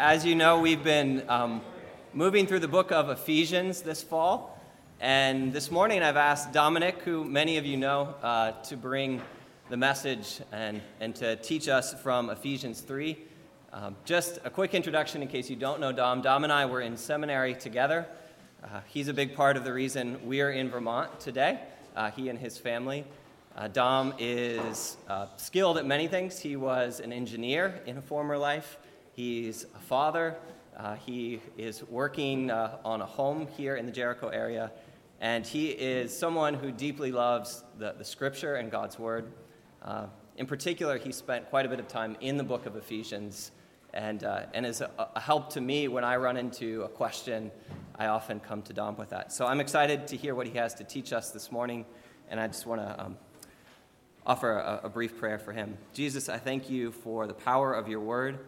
as you know, we've been um, moving through the book of Ephesians this fall. And this morning I've asked Dominic, who many of you know, uh, to bring the message and, and to teach us from Ephesians 3. Um, just a quick introduction in case you don't know Dom. Dom and I were in seminary together. Uh, he's a big part of the reason we are in Vermont today, uh, he and his family. Uh, Dom is uh, skilled at many things. He was an engineer in a former life. He's a father. Uh, he is working uh, on a home here in the Jericho area. And he is someone who deeply loves the, the scripture and God's word. Uh, in particular, he spent quite a bit of time in the book of Ephesians and, uh, and is a, a, help to me when I run into a question. I often come to Dom with that. So I'm excited to hear what he has to teach us this morning. And I just want to um, offer a, a brief prayer for him. Jesus, I thank you for the power of your word.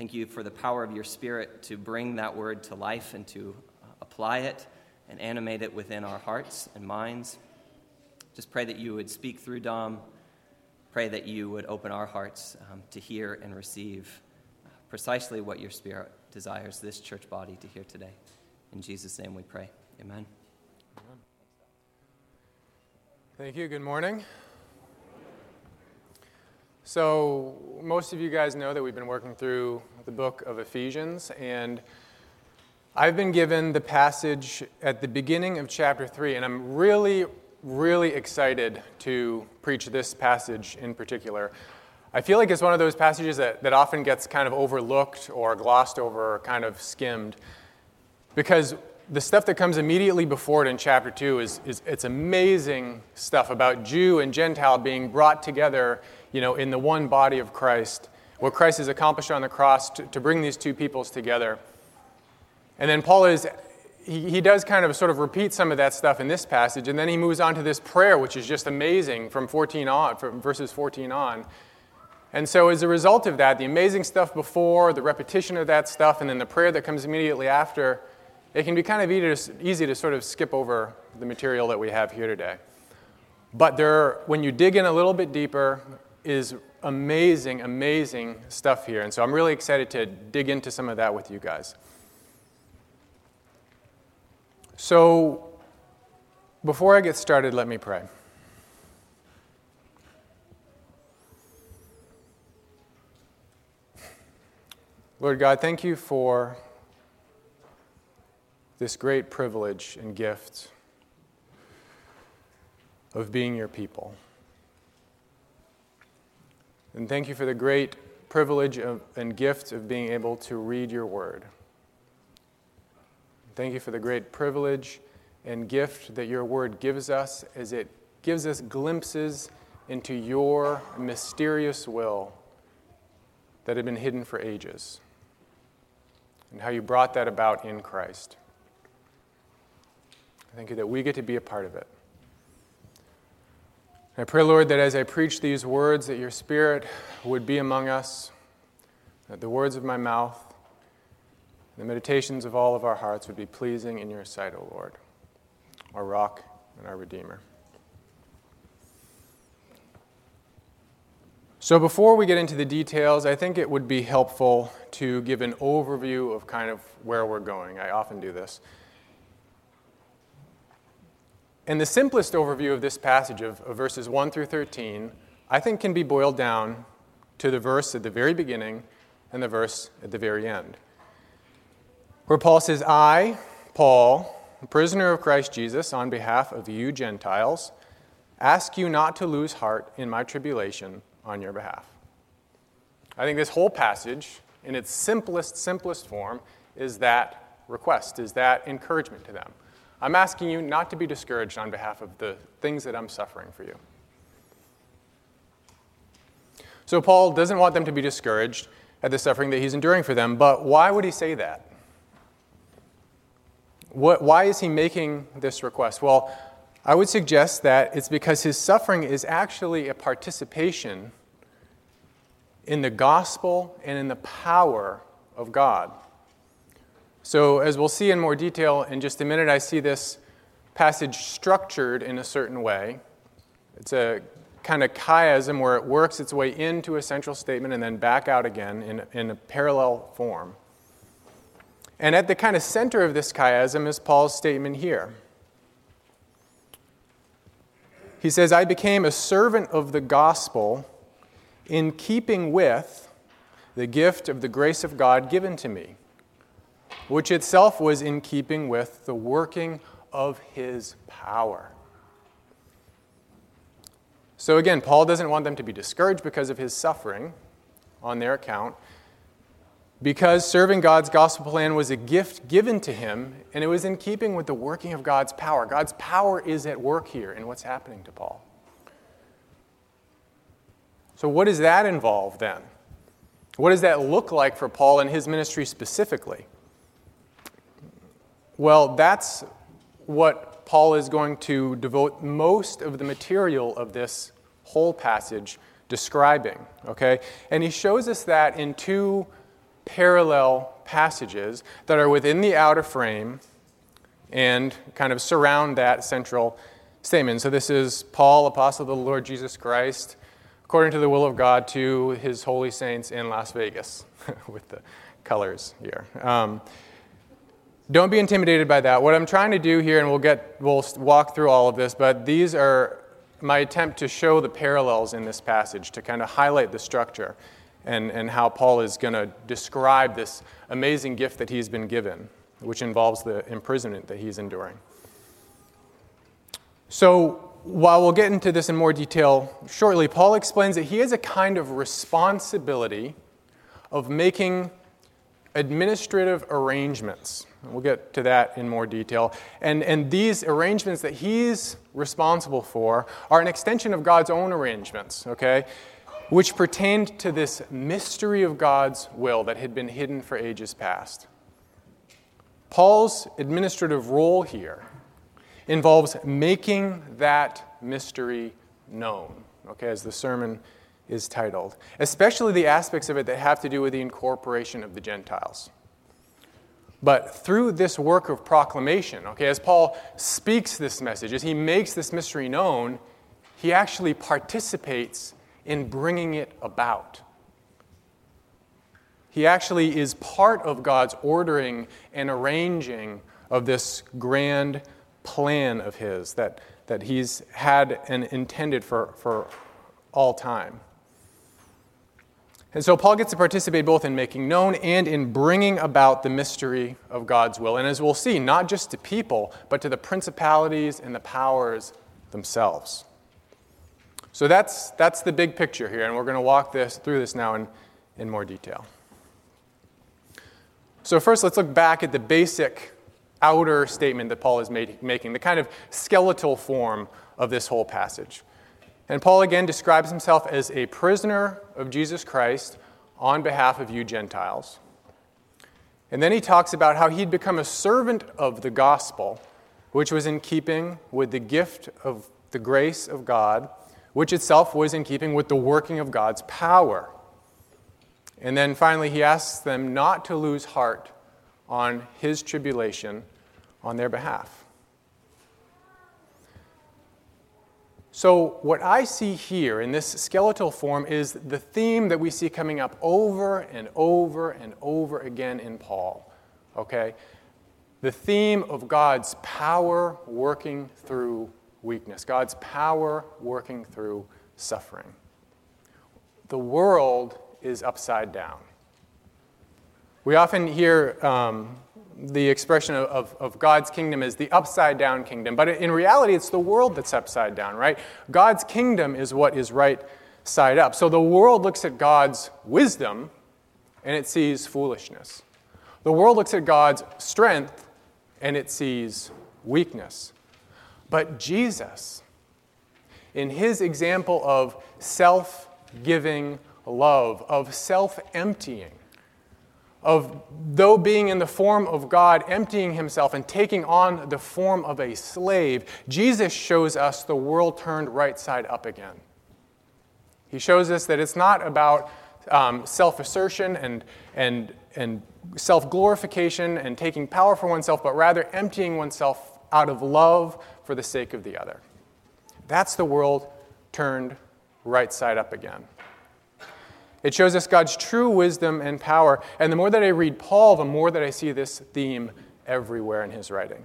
Thank you for the power of your Spirit to bring that word to life and to apply it and animate it within our hearts and minds. Just pray that you would speak through Dom. Pray that you would open our hearts um, to hear and receive uh, precisely what your Spirit desires this church body to hear today. In Jesus' name we pray. Amen. Amen. Thank you. Good morning. So, most of you guys know that we've been working through the book of Ephesians, and I've been given the passage at the beginning of chapter 3, and I'm really, really excited to preach this passage in particular. I feel like it's one of those passages that, that often gets kind of overlooked or glossed over or kind of skimmed because the stuff that comes immediately before it in chapter 2 is, is it's amazing stuff about Jew and Gentile being brought together you know, in the one body of Christ, what Christ has accomplished on the cross to, to bring these two peoples together. And then Paul is, he, he does kind of sort of repeat some of that stuff in this passage, and then he moves on to this prayer, which is just amazing from 14 on, from verses 14 on. And so, as a result of that, the amazing stuff before, the repetition of that stuff, and then the prayer that comes immediately after, it can be kind of easy to, easy to sort of skip over the material that we have here today. But there, when you dig in a little bit deeper, is amazing, amazing stuff here. And so I'm really excited to dig into some of that with you guys. So, before I get started, let me pray. Lord God, thank you for this great privilege and gift of being your people. And thank you for the great privilege of, and gift of being able to read your word. Thank you for the great privilege and gift that your word gives us as it gives us glimpses into your mysterious will that had been hidden for ages and how you brought that about in Christ. Thank you that we get to be a part of it. I pray, Lord, that as I preach these words, that your Spirit would be among us, that the words of my mouth, the meditations of all of our hearts would be pleasing in your sight, O Lord, our rock and our Redeemer. So, before we get into the details, I think it would be helpful to give an overview of kind of where we're going. I often do this. And the simplest overview of this passage of, of, verses 1 through 13, I think, can be boiled down to the verse at the very beginning and the verse at the very end, where Paul says, I, Paul, prisoner of Christ Jesus, on behalf of you Gentiles, ask you not to lose heart in my tribulation on your behalf. I think this whole passage, in its simplest, simplest form, is that request, is that encouragement to them. I'm asking you not to be discouraged on behalf of the things that I'm suffering for you. So, Paul doesn't want them to be discouraged at the suffering that he's enduring for them, but why would he say that? What, why is he making this request? Well, I would suggest that it's because his suffering is actually a participation in the gospel and in the power of God. So, as we'll see in more detail in just a minute, I see this passage structured in a certain way. It's a kind of chiasm where it works its way into a central statement and then back out again in, in a parallel form. And at the kind of center of this chiasm is Paul's statement here. He says, I became a servant of the gospel in keeping with the gift of the grace of God given to me, which itself was in keeping with the working of his power. So again, Paul doesn't want them to be discouraged because of his suffering on their account, because serving God's gospel plan was a gift given to him, and it was in keeping with the working of God's power. God's power is at work here in what's happening to Paul. So, what does that involve then? What does that look like for Paul and his ministry specifically? Well, that's what Paul is going to devote most of the material of this whole passage describing, okay? And he shows us that in two parallel passages that are within the outer frame and kind of surround that central statement. So this is Paul, apostle of the Lord Jesus Christ, according to the will of God, to his holy saints in Las Vegas, with the colors here. Um, don't be intimidated by that. What I'm trying to do here, and we'll get we'll walk through all of this, but these are my attempt to show the parallels in this passage to kind of highlight the structure and, and how Paul is going to describe this amazing gift that he's been given, which involves the imprisonment that he's enduring. So, while we'll get into this in more detail shortly, Paul explains that he has a kind of responsibility of making administrative arrangements. We'll get to that in more detail. And, and these arrangements that he's responsible for are an extension of God's own arrangements, okay? Which pertained to this mystery of God's will that had been hidden for ages past. Paul's administrative role here involves making that mystery known, okay, as the sermon is titled, especially the aspects of it that have to do with the incorporation of the Gentiles. But through this work of proclamation, okay, as Paul speaks this message, as he makes this mystery known, he actually participates in bringing it about. He actually is part of God's ordering and arranging of this grand plan of his that, that he's had and intended for, for all time. And so Paul gets to participate both in making known and in bringing about the mystery of God's will. And as we'll see, not just to people, but to the principalities and the powers themselves. So that's, that's the big picture here, and we're going to walk this, through this now in, in more detail. So, first, let's look back at the basic outer statement that Paul is made, making, the kind of skeletal form of this whole passage. And Paul again describes himself as a prisoner of Jesus Christ on behalf of you Gentiles. And then he talks about how he'd become a servant of the gospel, which was in keeping with the gift of the grace of God, which itself was in keeping with the working of God's power. And then finally, he asks them not to lose heart on his tribulation on their behalf. So, what I see here in this skeletal form is the theme that we see coming up over and over and over again in Paul. Okay? The theme of God's power working through weakness, God's power working through suffering. The world is upside down. We often hear um, the expression of, of, God's kingdom is the upside down kingdom. But in reality, it's the world that's upside down, right? God's kingdom is what is right side up. So the world looks at God's wisdom and it sees foolishness. The world looks at God's strength and it sees weakness. But Jesus, in his example of self giving love, of self emptying, of though being in the form of God, emptying himself and taking on the form of a slave, Jesus shows us the world turned right side up again. He shows us that it's not about um, self assertion and, and, and self glorification and taking power for oneself, but rather emptying oneself out of love for the sake of the other. That's the world turned right side up again. It shows us God's true wisdom and power. And the more that I read Paul, the more that I see this theme everywhere in his writing.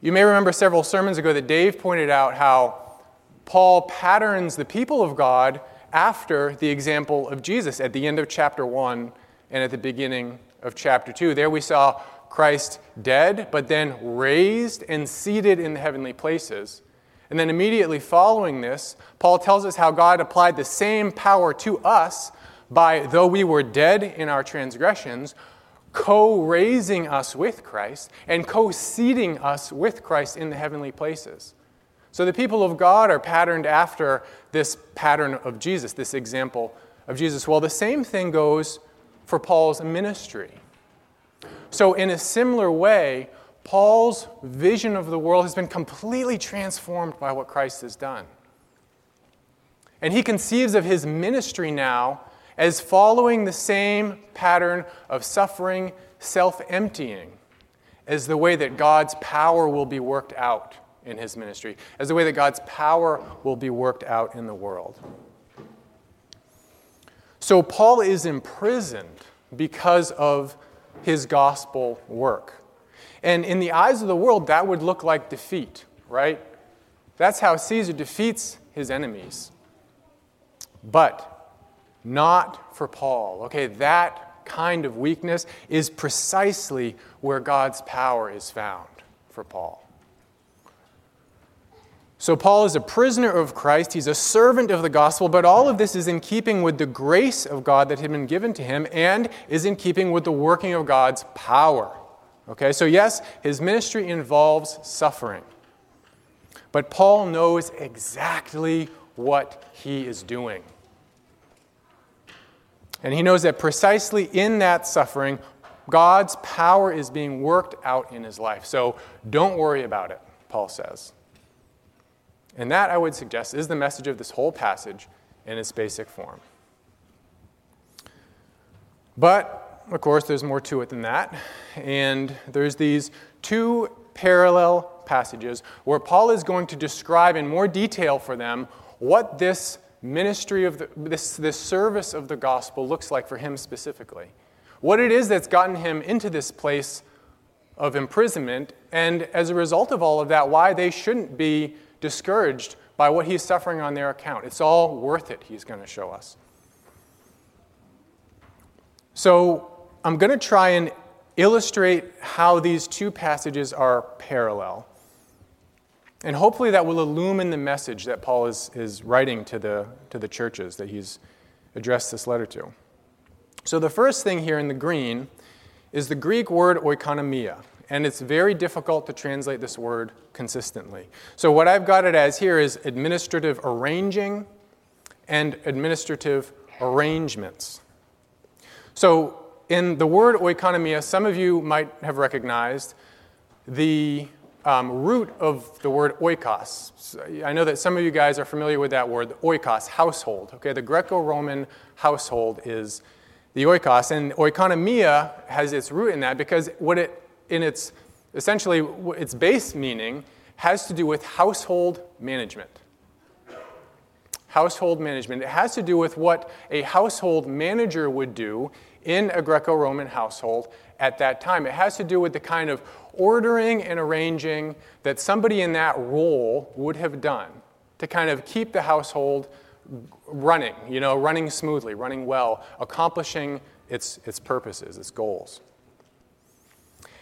You may remember several sermons ago that Dave pointed out how Paul patterns the people of God after the example of Jesus at the end of chapter 1 and at the beginning of chapter 2. There we saw Christ dead, but then raised and seated in the heavenly places. And then immediately following this, Paul tells us how God applied the same power to us by, though we were dead in our transgressions, co raising us with Christ and co seating us with Christ in the heavenly places. So the people of God are patterned after this pattern of Jesus, this example of Jesus. Well, the same thing goes for Paul's ministry. So, in a similar way, Paul's vision of the world has been completely transformed by what Christ has done. And he conceives of his ministry now as following the same pattern of suffering, self emptying, as the way that God's power will be worked out in his ministry, as the way that God's power will be worked out in the world. So, Paul is imprisoned because of his gospel work. And in the eyes of the world, that would look like defeat, right? That's how Caesar defeats his enemies. But not for Paul. Okay, that kind of weakness is precisely where God's power is found for Paul. So, Paul is a prisoner of Christ. He's a servant of the gospel, but all of this is in keeping with the grace of God that had been given to him and is in keeping with the working of God's power. Okay, so yes, his ministry involves suffering. But Paul knows exactly what he is doing. And he knows that precisely in that suffering, God's power is being worked out in his life. So don't worry about it, Paul says. And that, I would suggest, is the message of this whole passage in its basic form. But of course, there's more to it than that. And there's these two parallel passages where Paul is going to describe in more detail for them what this ministry of the, this, this service of the gospel looks like for him specifically. What it is that's gotten him into this place of imprisonment, and as a result of all of that, why they shouldn't be discouraged by what he's suffering on their account. It's all worth it, he's going to show us. So, I'm going to try and illustrate how these two passages are parallel. And hopefully that will illumine the message that Paul is, is writing to the, to the churches that he's addressed this letter to. So, the first thing here in the green is the Greek word oikonomia, and it's very difficult to translate this word consistently. So, what I've got it as here is administrative arranging and administrative arrangements. So, in the word oikonomia, some of you might have recognized the um, root of the word oikos. I know that some of you guys are familiar with that word, the oikos, household. Okay, the Greco-Roman household is the oikos, and oikonomia has its root in that because what it, in its essentially its base meaning, has to do with household management. Household management. It has to do with what a household manager would do in a Greco Roman household at that time. It has to do with the kind of ordering and arranging that somebody in that role would have done to kind of keep the household running, you know, running smoothly, running well, accomplishing its, its purposes, its goals.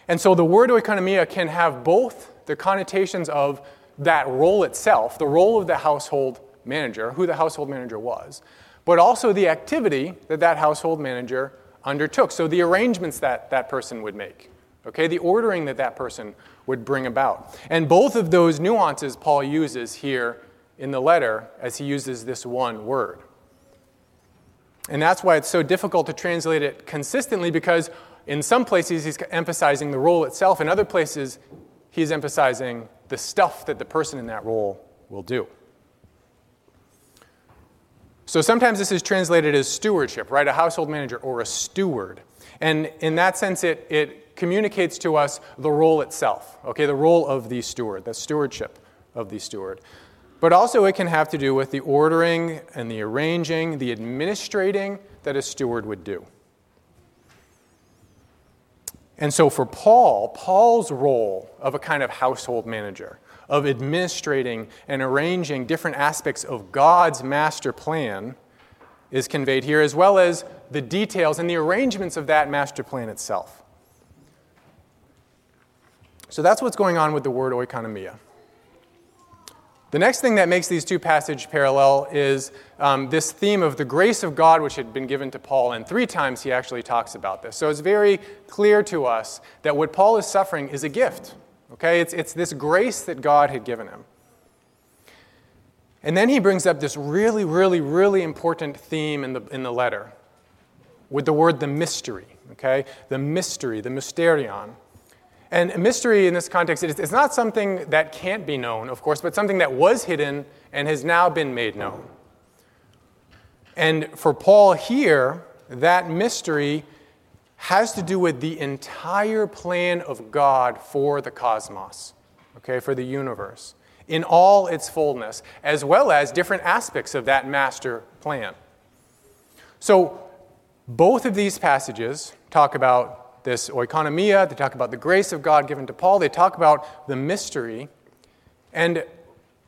And so the word oikonomia can have both the connotations of that role itself, the role of the household manager, who the household manager was, but also the activity that that household manager undertook. So the arrangements that that person would make, okay, the ordering that that person would bring about. And both of those nuances Paul uses here in the letter as he uses this one word. And that's why it's so difficult to translate it consistently because in some places he's emphasizing the role itself, in other places he's emphasizing the stuff that the person in that role will do. So sometimes this is translated as stewardship, right? A household manager or a steward. And in that sense, it, it communicates to us the role itself, okay? The role of the steward, the stewardship of the steward. but also it can have to do with the ordering and the arranging, the administrating that a steward would do. And so for Paul, Paul's role of a kind of household manager, of administrating and arranging different aspects of God's master plan, is conveyed here, as well as the details and the arrangements of that master plan itself. So that's what's going on with the word oikonomia. The next thing that makes these two passages parallel is um, this theme of the grace of God, which had been given to Paul, and three times he actually talks about this. So it's very clear to us that what Paul is suffering is a gift. Okay? It's, it's this grace that God had given him. And then he brings up this really, really, really important theme in the, in the letter with the word the mystery. Okay? The mystery, the mysterion. And mystery in this context, it's not something that can't be known, of course, but something that was hidden and has now been made known. And for Paul here, that mystery has to do with the entire plan of God for the cosmos, okay, for the universe, in all its fullness, as well as different aspects of that master plan. So, both of these passages talk about this oikonomia, they talk about the grace of God given to Paul, they talk about the mystery. And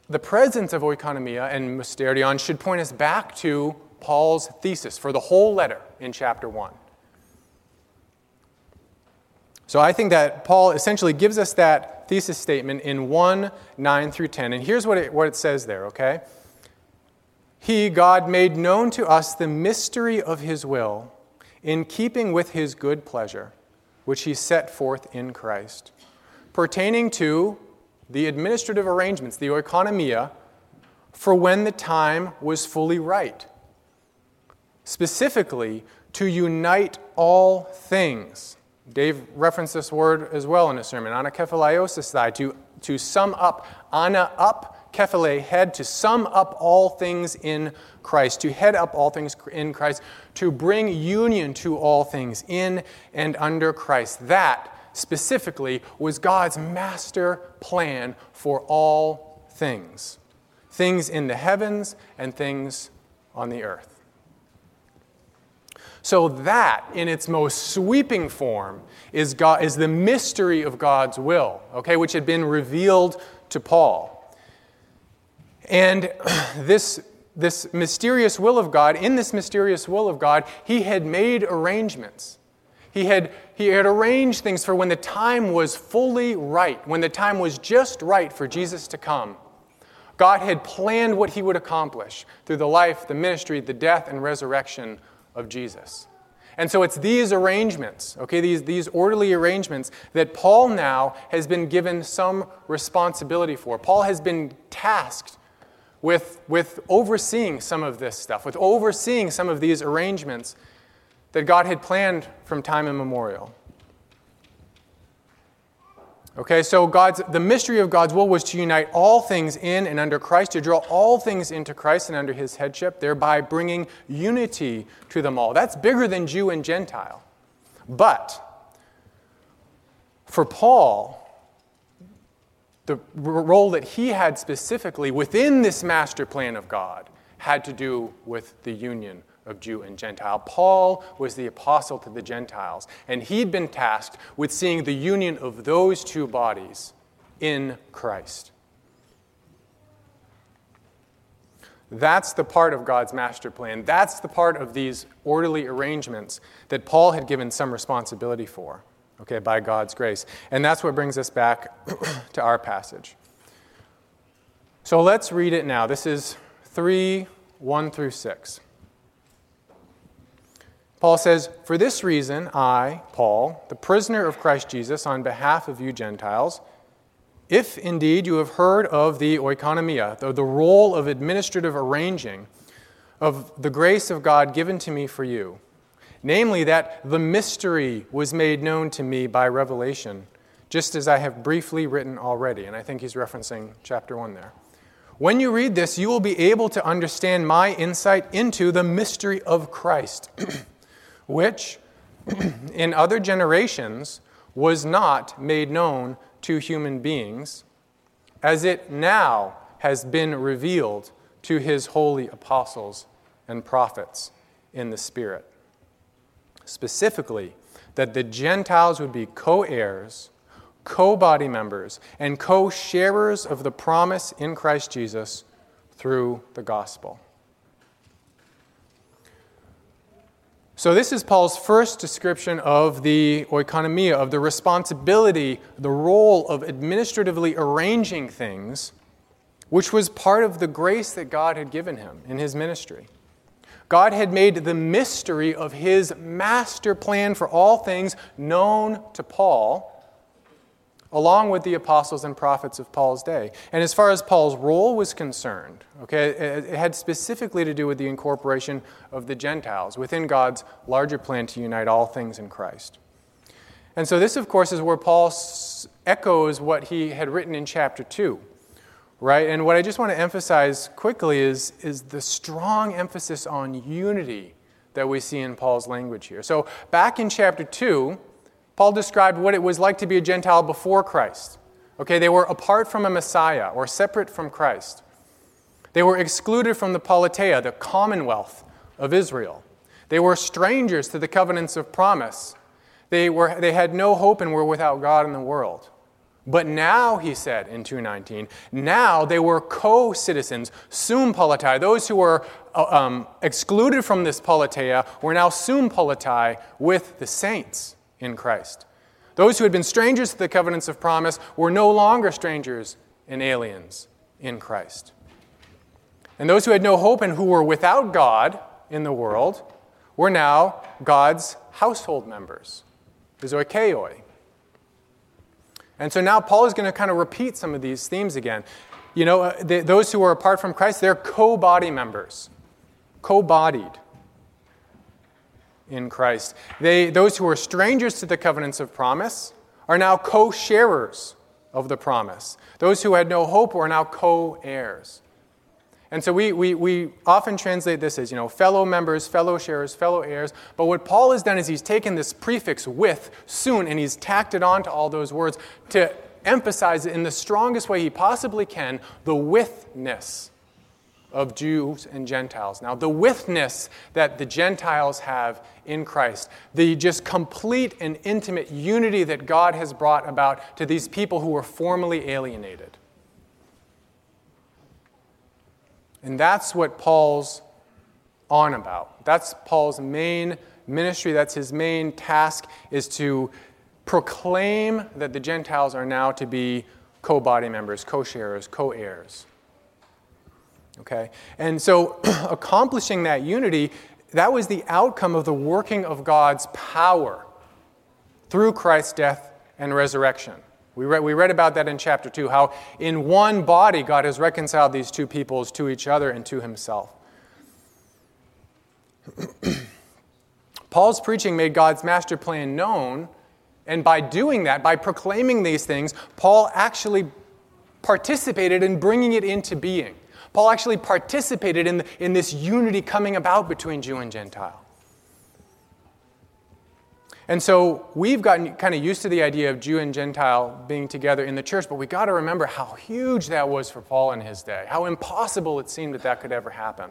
the presence of oikonomia and mysterion should point us back to Paul's thesis for the whole letter in chapter 1. So I think that Paul essentially gives us that thesis statement in 1 9 through 10. And here's what it, what it says there, okay? He, God, made known to us the mystery of his will in keeping with his good pleasure which he set forth in Christ, pertaining to the administrative arrangements, the oikonomia, for when the time was fully right. Specifically, to unite all things. Dave referenced this word as well in his sermon, anakephalaiosis, to, to sum up, ana up, kephale, head, to sum up all things in Christ, to head up all things in Christ, to bring union to all things in and under Christ. That specifically was God's master plan for all things things in the heavens and things on the earth. So, that in its most sweeping form is, God, is the mystery of God's will, okay, which had been revealed to Paul. And this, this mysterious will of God, in this mysterious will of God, he had made arrangements. He had, he had arranged things for when the time was fully right, when the time was just right for Jesus to come. God had planned what he would accomplish through the life, the ministry, the death, and resurrection of Jesus. And so it's these arrangements, okay, these, these orderly arrangements that Paul now has been given some responsibility for. Paul has been tasked with, with overseeing some of this stuff, with overseeing some of these arrangements that God had planned from time immemorial. Okay, so God's, the mystery of God's will was to unite all things in and under Christ, to draw all things into Christ and under his headship, thereby bringing unity to them all. That's bigger than Jew and Gentile. But for Paul, the role that he had specifically within this master plan of God had to do with the union of Jew and Gentile. Paul was the apostle to the Gentiles, and he'd been tasked with seeing the union of those two bodies in Christ. That's the part of God's master plan. That's the part of these orderly arrangements that Paul had given some responsibility for okay, by God's grace. And that's what brings us back to our passage. So let's read it now. This is 3 1 through 6. Paul says, For this reason, I, Paul, the prisoner of Christ Jesus, on behalf of you Gentiles, if indeed you have heard of the oikonomia, the, the role of administrative arranging, of the grace of God given to me for you, namely that the mystery was made known to me by revelation, just as I have briefly written already. And I think he's referencing chapter 1 there. When you read this, you will be able to understand my insight into the mystery of Christ, which in other generations was not made known to human beings, as it now has been revealed to his holy apostles and prophets in the Spirit. Specifically, that the Gentiles would be co heirs, co body members, and co sharers of the promise in Christ Jesus through the gospel. So, this is Paul's first description of the oikonomia, of the responsibility, the role of administratively arranging things, which was part of the grace that God had given him in his ministry. God had made the mystery of his master plan for all things known to Paul along with the apostles and prophets of Paul's day. And as far as Paul's role was concerned, okay, it had specifically to do with the incorporation of the Gentiles within God's larger plan to unite all things in Christ. And so, this, of course, is where Paul echoes what he had written in chapter 2, right? And what I just want to emphasize quickly is, is the strong emphasis on unity that we see in Paul's language here. So, back in chapter 2, Paul described what it was like to be a Gentile before Christ. Okay, they were apart from a Messiah or separate from Christ. They were excluded from the politeia, the commonwealth of Israel. They were strangers to the covenants of promise. They, were, they had no hope and were without God in the world. But now, he said in 219, now they were co citizens, sum politei. Those who were uh, um, excluded from this politeia were now sum politei with the saints in Christ. Those who had been strangers to the covenants of promise were no longer strangers and aliens in Christ. And those who had no hope and who were without God in the world were now God's household members, the zoikaioi. And so now Paul is going to kind of repeat some of these themes again. You know, uh, those who are apart from Christ, they're co body members, co bodied in Christ. They, those who were strangers to the covenants of promise are now co sharers of the promise. Those who had no hope are now co heirs. And so we, we, we often translate this as, you know, fellow members, fellow sharers, fellow heirs. But what Paul has done is he's taken this prefix with, soon, and he's tacked it on to all those words to emphasize in the strongest way he possibly can the withness of Jews and Gentiles. Now, the withness that the Gentiles have in Christ, the just complete and intimate unity that God has brought about to these people who were formerly alienated. And that's what Paul's on about. That's Paul's main ministry, that's his main task, is to proclaim that the Gentiles are now to be co body members, co sharers, co heirs. Okay? And so accomplishing that unity, that was the outcome of the working of God's power through Christ's death and resurrection. We read, we read about that in chapter 2, how in one body God has reconciled these two peoples to each other and to himself. Paul's preaching made God's master plan known, and by doing that, by proclaiming these things, Paul actually participated in bringing it into being. Paul actually participated in, the, in this unity coming about between Jew and Gentile. And so we've gotten kind of used to the idea of Jew and Gentile being together in the church, but we got to remember how huge that was for Paul in his day, how impossible it seemed that that could ever happen.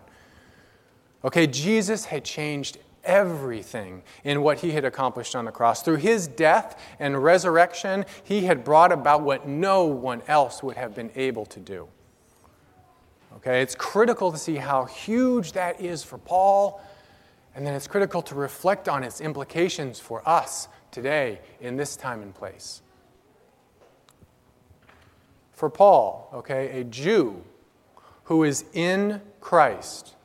Okay, Jesus had changed everything in what he had accomplished on the cross. Through his death and resurrection, he had brought about what no one else would have been able to do. Okay, it's critical to see how huge that is for Paul, and then it's critical to reflect on its implications for us today in this time and place. For Paul, okay, a Jew who is in Christ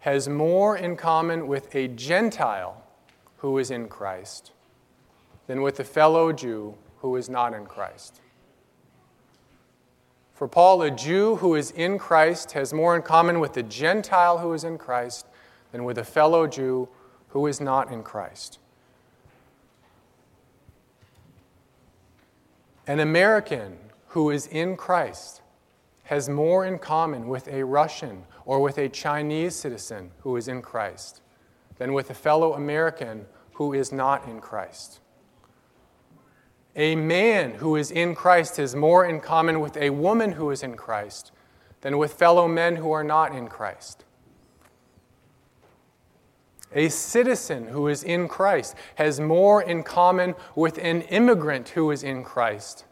has more in common with a Gentile who is in Christ than with a fellow Jew who is not in Christ. For Paul, a Jew who is in Christ has more in common with a Gentile who is in Christ than with a fellow Jew who is not in Christ. An American who is in Christ has more in common with a Russian or with a Chinese citizen who is in Christ than with a fellow American who is not in Christ. A man who is in Christ has more in common with a woman who is in Christ than with fellow men who are not in Christ. A citizen who is in Christ has more in common with an immigrant who is in Christ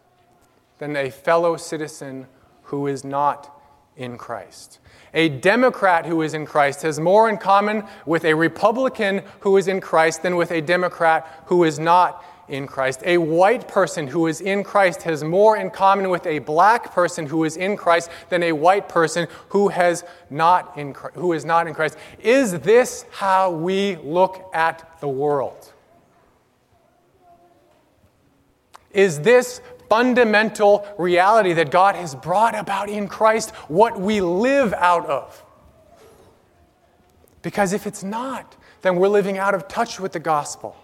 than a fellow citizen who is not in Christ. A Democrat who is in Christ has more in common with a Republican who is in Christ than with a Democrat who is not in Christ. A white person who is in Christ has more in common with a black person who is in Christ than a white person who, has not in, who is not in Christ. Is this how we look at the world? Is this fundamental reality that God has brought about in Christ what we live out of? Because if it's not, then we're living out of touch with the gospel.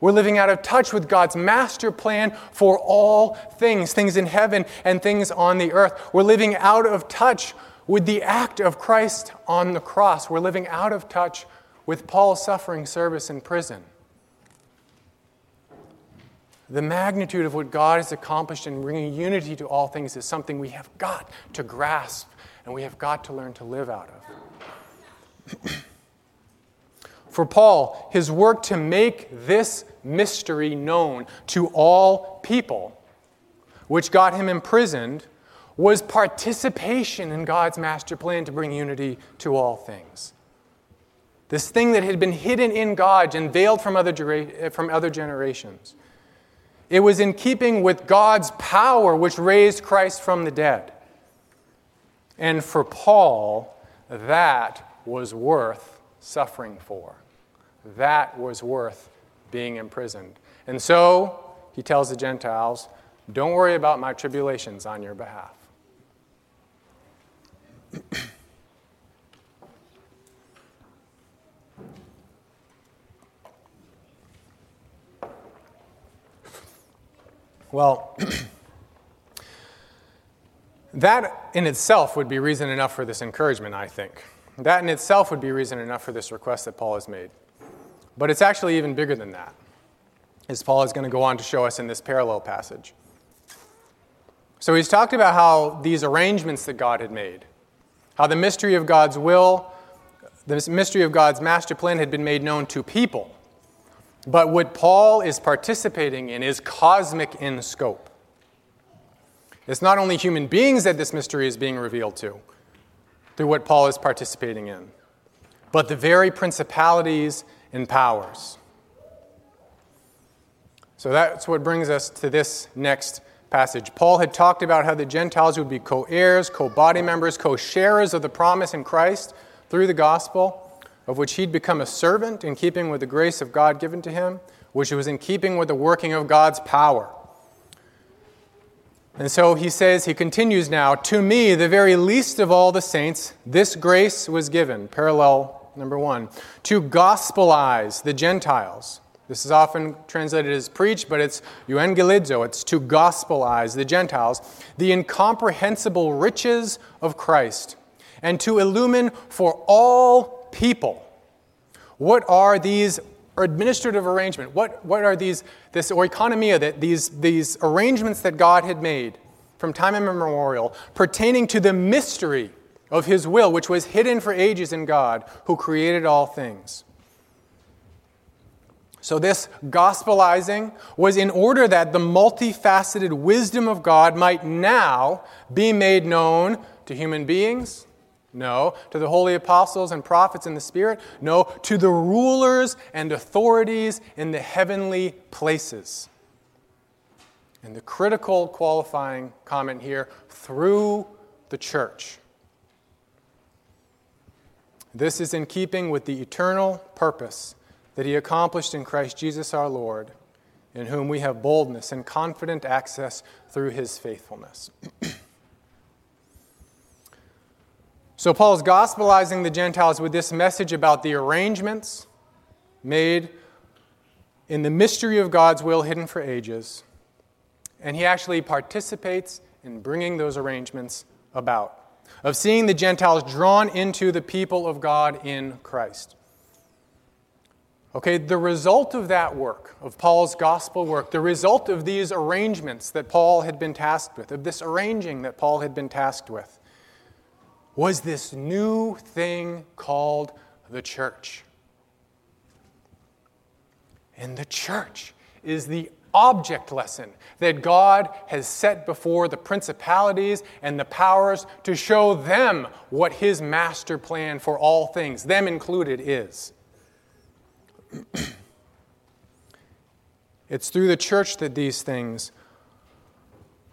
We're living out of touch with God's master plan for all things, things in heaven and things on the earth. We're living out of touch with the act of Christ on the cross. We're living out of touch with Paul's suffering service in prison. The magnitude of what God has accomplished in bringing unity to all things is something we have got to grasp and we have got to learn to live out of. For Paul, his work to make this mystery known to all people, which got him imprisoned, was participation in God's master plan to bring unity to all things. This thing that had been hidden in God and veiled from other, eh, from other generations. It was in keeping with God's power which raised Christ from the dead. And for Paul, that was worth suffering for that was worth being imprisoned. And so he tells the Gentiles, Don't worry about my tribulations on your behalf. well, that in itself would be reason enough for this encouragement, I think. That in itself would be reason enough for this request that Paul has made. But it's actually even bigger than that, as Paul is going to go on to show us in this parallel passage. So he's talked about how these arrangements that God had made, how the mystery of God's will, the mystery of God's master plan had been made known to people. But what Paul is participating in is cosmic in scope. It's not only human beings that this mystery is being revealed to through what Paul is participating in, but the very principalities and powers. So that's what brings us to this next passage. Paul had talked about how the Gentiles would be co heirs, co body members, co sharers of the promise in Christ through the gospel, of which he'd become a servant in keeping with the grace of God given to him, which was in keeping with the working of God's power. And so he says, he continues now, to me, the very least of all the saints, this grace was given, parallel number one, to gospelize the Gentiles. This is often translated as preach, but it's euangelizo. It's to gospelize the Gentiles, the incomprehensible riches of Christ, and to illumine for all people. What are these administrative arrangement? What, what are these, this oikonomia, that these, these arrangements that God had made from time immemorial pertaining to the mystery of his will, which was hidden for ages in God, who created all things. So, this gospelizing was in order that the multifaceted wisdom of God might now be made known to human beings. No. To the holy apostles and prophets in the Spirit? No. To the rulers and authorities in the heavenly places. And the critical qualifying comment here through the church. This is in keeping with the eternal purpose that He accomplished in Christ Jesus our Lord, in whom we have boldness and confident access through His faithfulness. so, Paul is gospelizing the Gentiles with this message about the arrangements made in the mystery of God's will hidden for ages, and he actually participates in bringing those arrangements about of seeing the Gentiles drawn into the people of God in Christ, Okay, the result of that work, of Paul's gospel work, the result of these arrangements that Paul had been tasked with, of this arranging that Paul had been tasked with, was this new thing called the church. And the church is the object lesson that God has set before the principalities and the powers to show them what his master plan for all things, them included, is. it's through the church that these things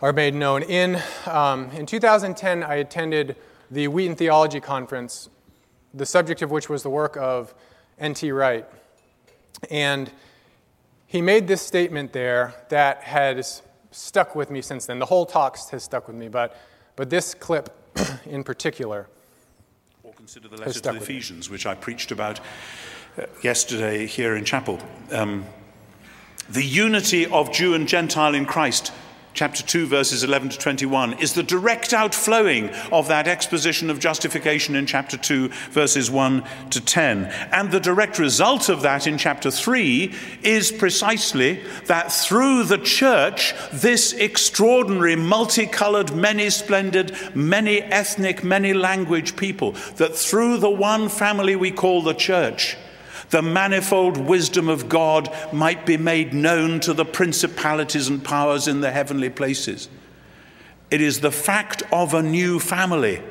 are made known. In, um, in 2010, I attended the Wheaton Theology Conference, the subject of which was the work of N.T. Wright. And he made this statement there that has stuck with me since then. The whole talk has stuck with me, but, but this clip in particular. Or consider the letter to the Ephesians, which I preached about uh, yesterday here in chapel. Um, the unity of Jew and Gentile in Christ chapter 2, verses 11 to 21, is the direct outflowing of that exposition of justification in chapter 2, verses 1 to 10. And the direct result of that in chapter 3 is precisely that through the church, this extraordinary, multicolored, many splendid, many ethnic, many language people, that through the one family we call the church, the manifold wisdom of God might be made known to the principalities and powers in the heavenly places. It is the fact of a new family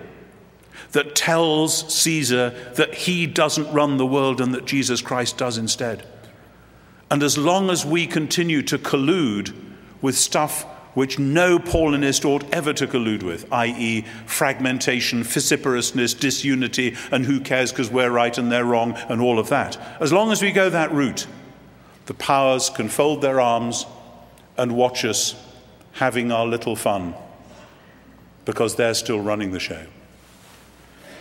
that tells Caesar that he doesn't run the world and that Jesus Christ does instead. And as long as we continue to collude with stuff which no Paulinist ought ever to collude with, i.e., fragmentation, vociferousness, disunity, and who cares because we're right and they're wrong, and all of that. As long as we go that route, the powers can fold their arms and watch us having our little fun because they're still running the show.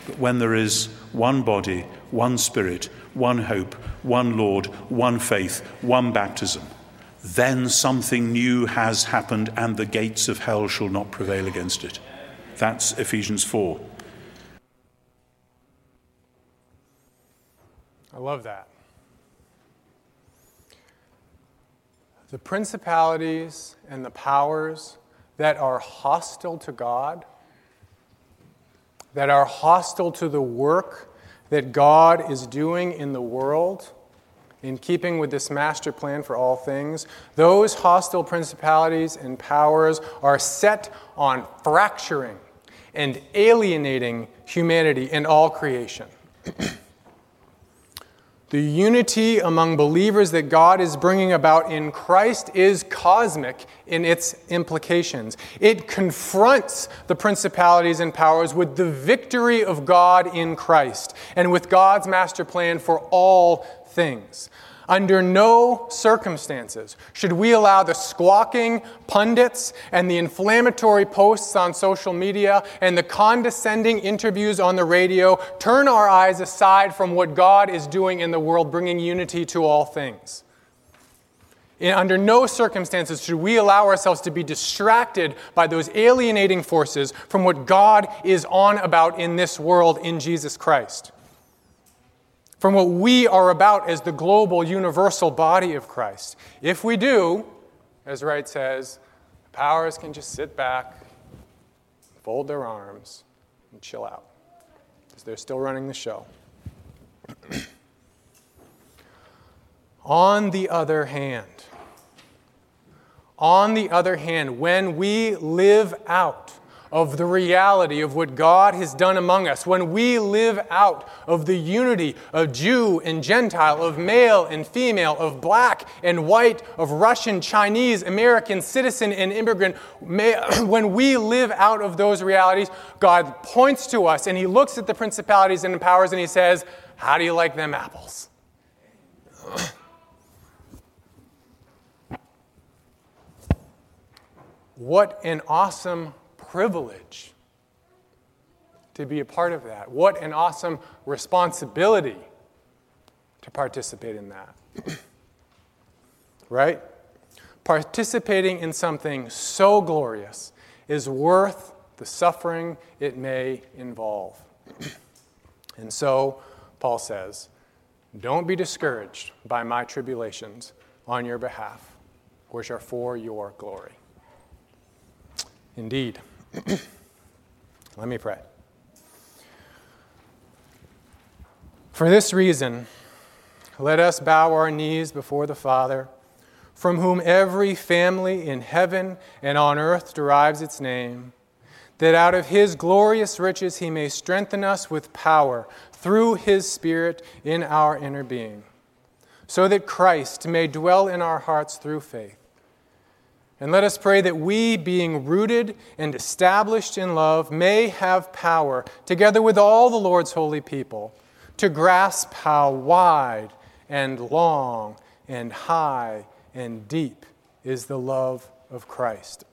But when there is one body, one spirit, one hope, one Lord, one faith, one baptism, then something new has happened and the gates of hell shall not prevail against it. That's Ephesians 4. I love that. The principalities and the powers that are hostile to God, that are hostile to the work that God is doing in the world in keeping with this master plan for all things, those hostile principalities and powers are set on fracturing and alienating humanity and all creation. the unity among believers that God is bringing about in Christ is cosmic in its implications. It confronts the principalities and powers with the victory of God in Christ and with God's master plan for all things. Under no circumstances should we allow the squawking pundits and the inflammatory posts on social media and the condescending interviews on the radio turn our eyes aside from what God is doing in the world, bringing unity to all things. In, under no circumstances should we allow ourselves to be distracted by those alienating forces from what God is on about in this world in Jesus Christ from what we are about as the global, universal body of Christ. If we do, as Wright says, powers can just sit back, fold their arms, and chill out, because they're still running the show. on the other hand, on the other hand, when we live out of the reality of what God has done among us, when we live out of the unity of Jew and Gentile, of male and female, of black and white, of Russian, Chinese, American, citizen, and immigrant, when we live out of those realities, God points to us and He looks at the principalities and powers and He says, How do you like them apples? What an awesome privilege to be a part of that. What an awesome responsibility to participate in that. right? Participating in something so glorious is worth the suffering it may involve. and so, Paul says, Don't be discouraged by my tribulations on your behalf, which are for your glory. Indeed. Let me pray. For this reason, let us bow our knees before the Father, from whom every family in heaven and on earth derives its name, that out of his glorious riches he may strengthen us with power through his Spirit in our inner being, so that Christ may dwell in our hearts through faith. And let us pray that we, being rooted and established in love, may have power, together with all the Lord's holy people to grasp how wide and long and high and deep is the love of Christ.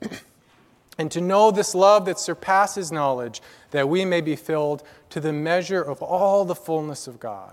and to know this love that surpasses knowledge, that we may be filled to the measure of all the fullness of God.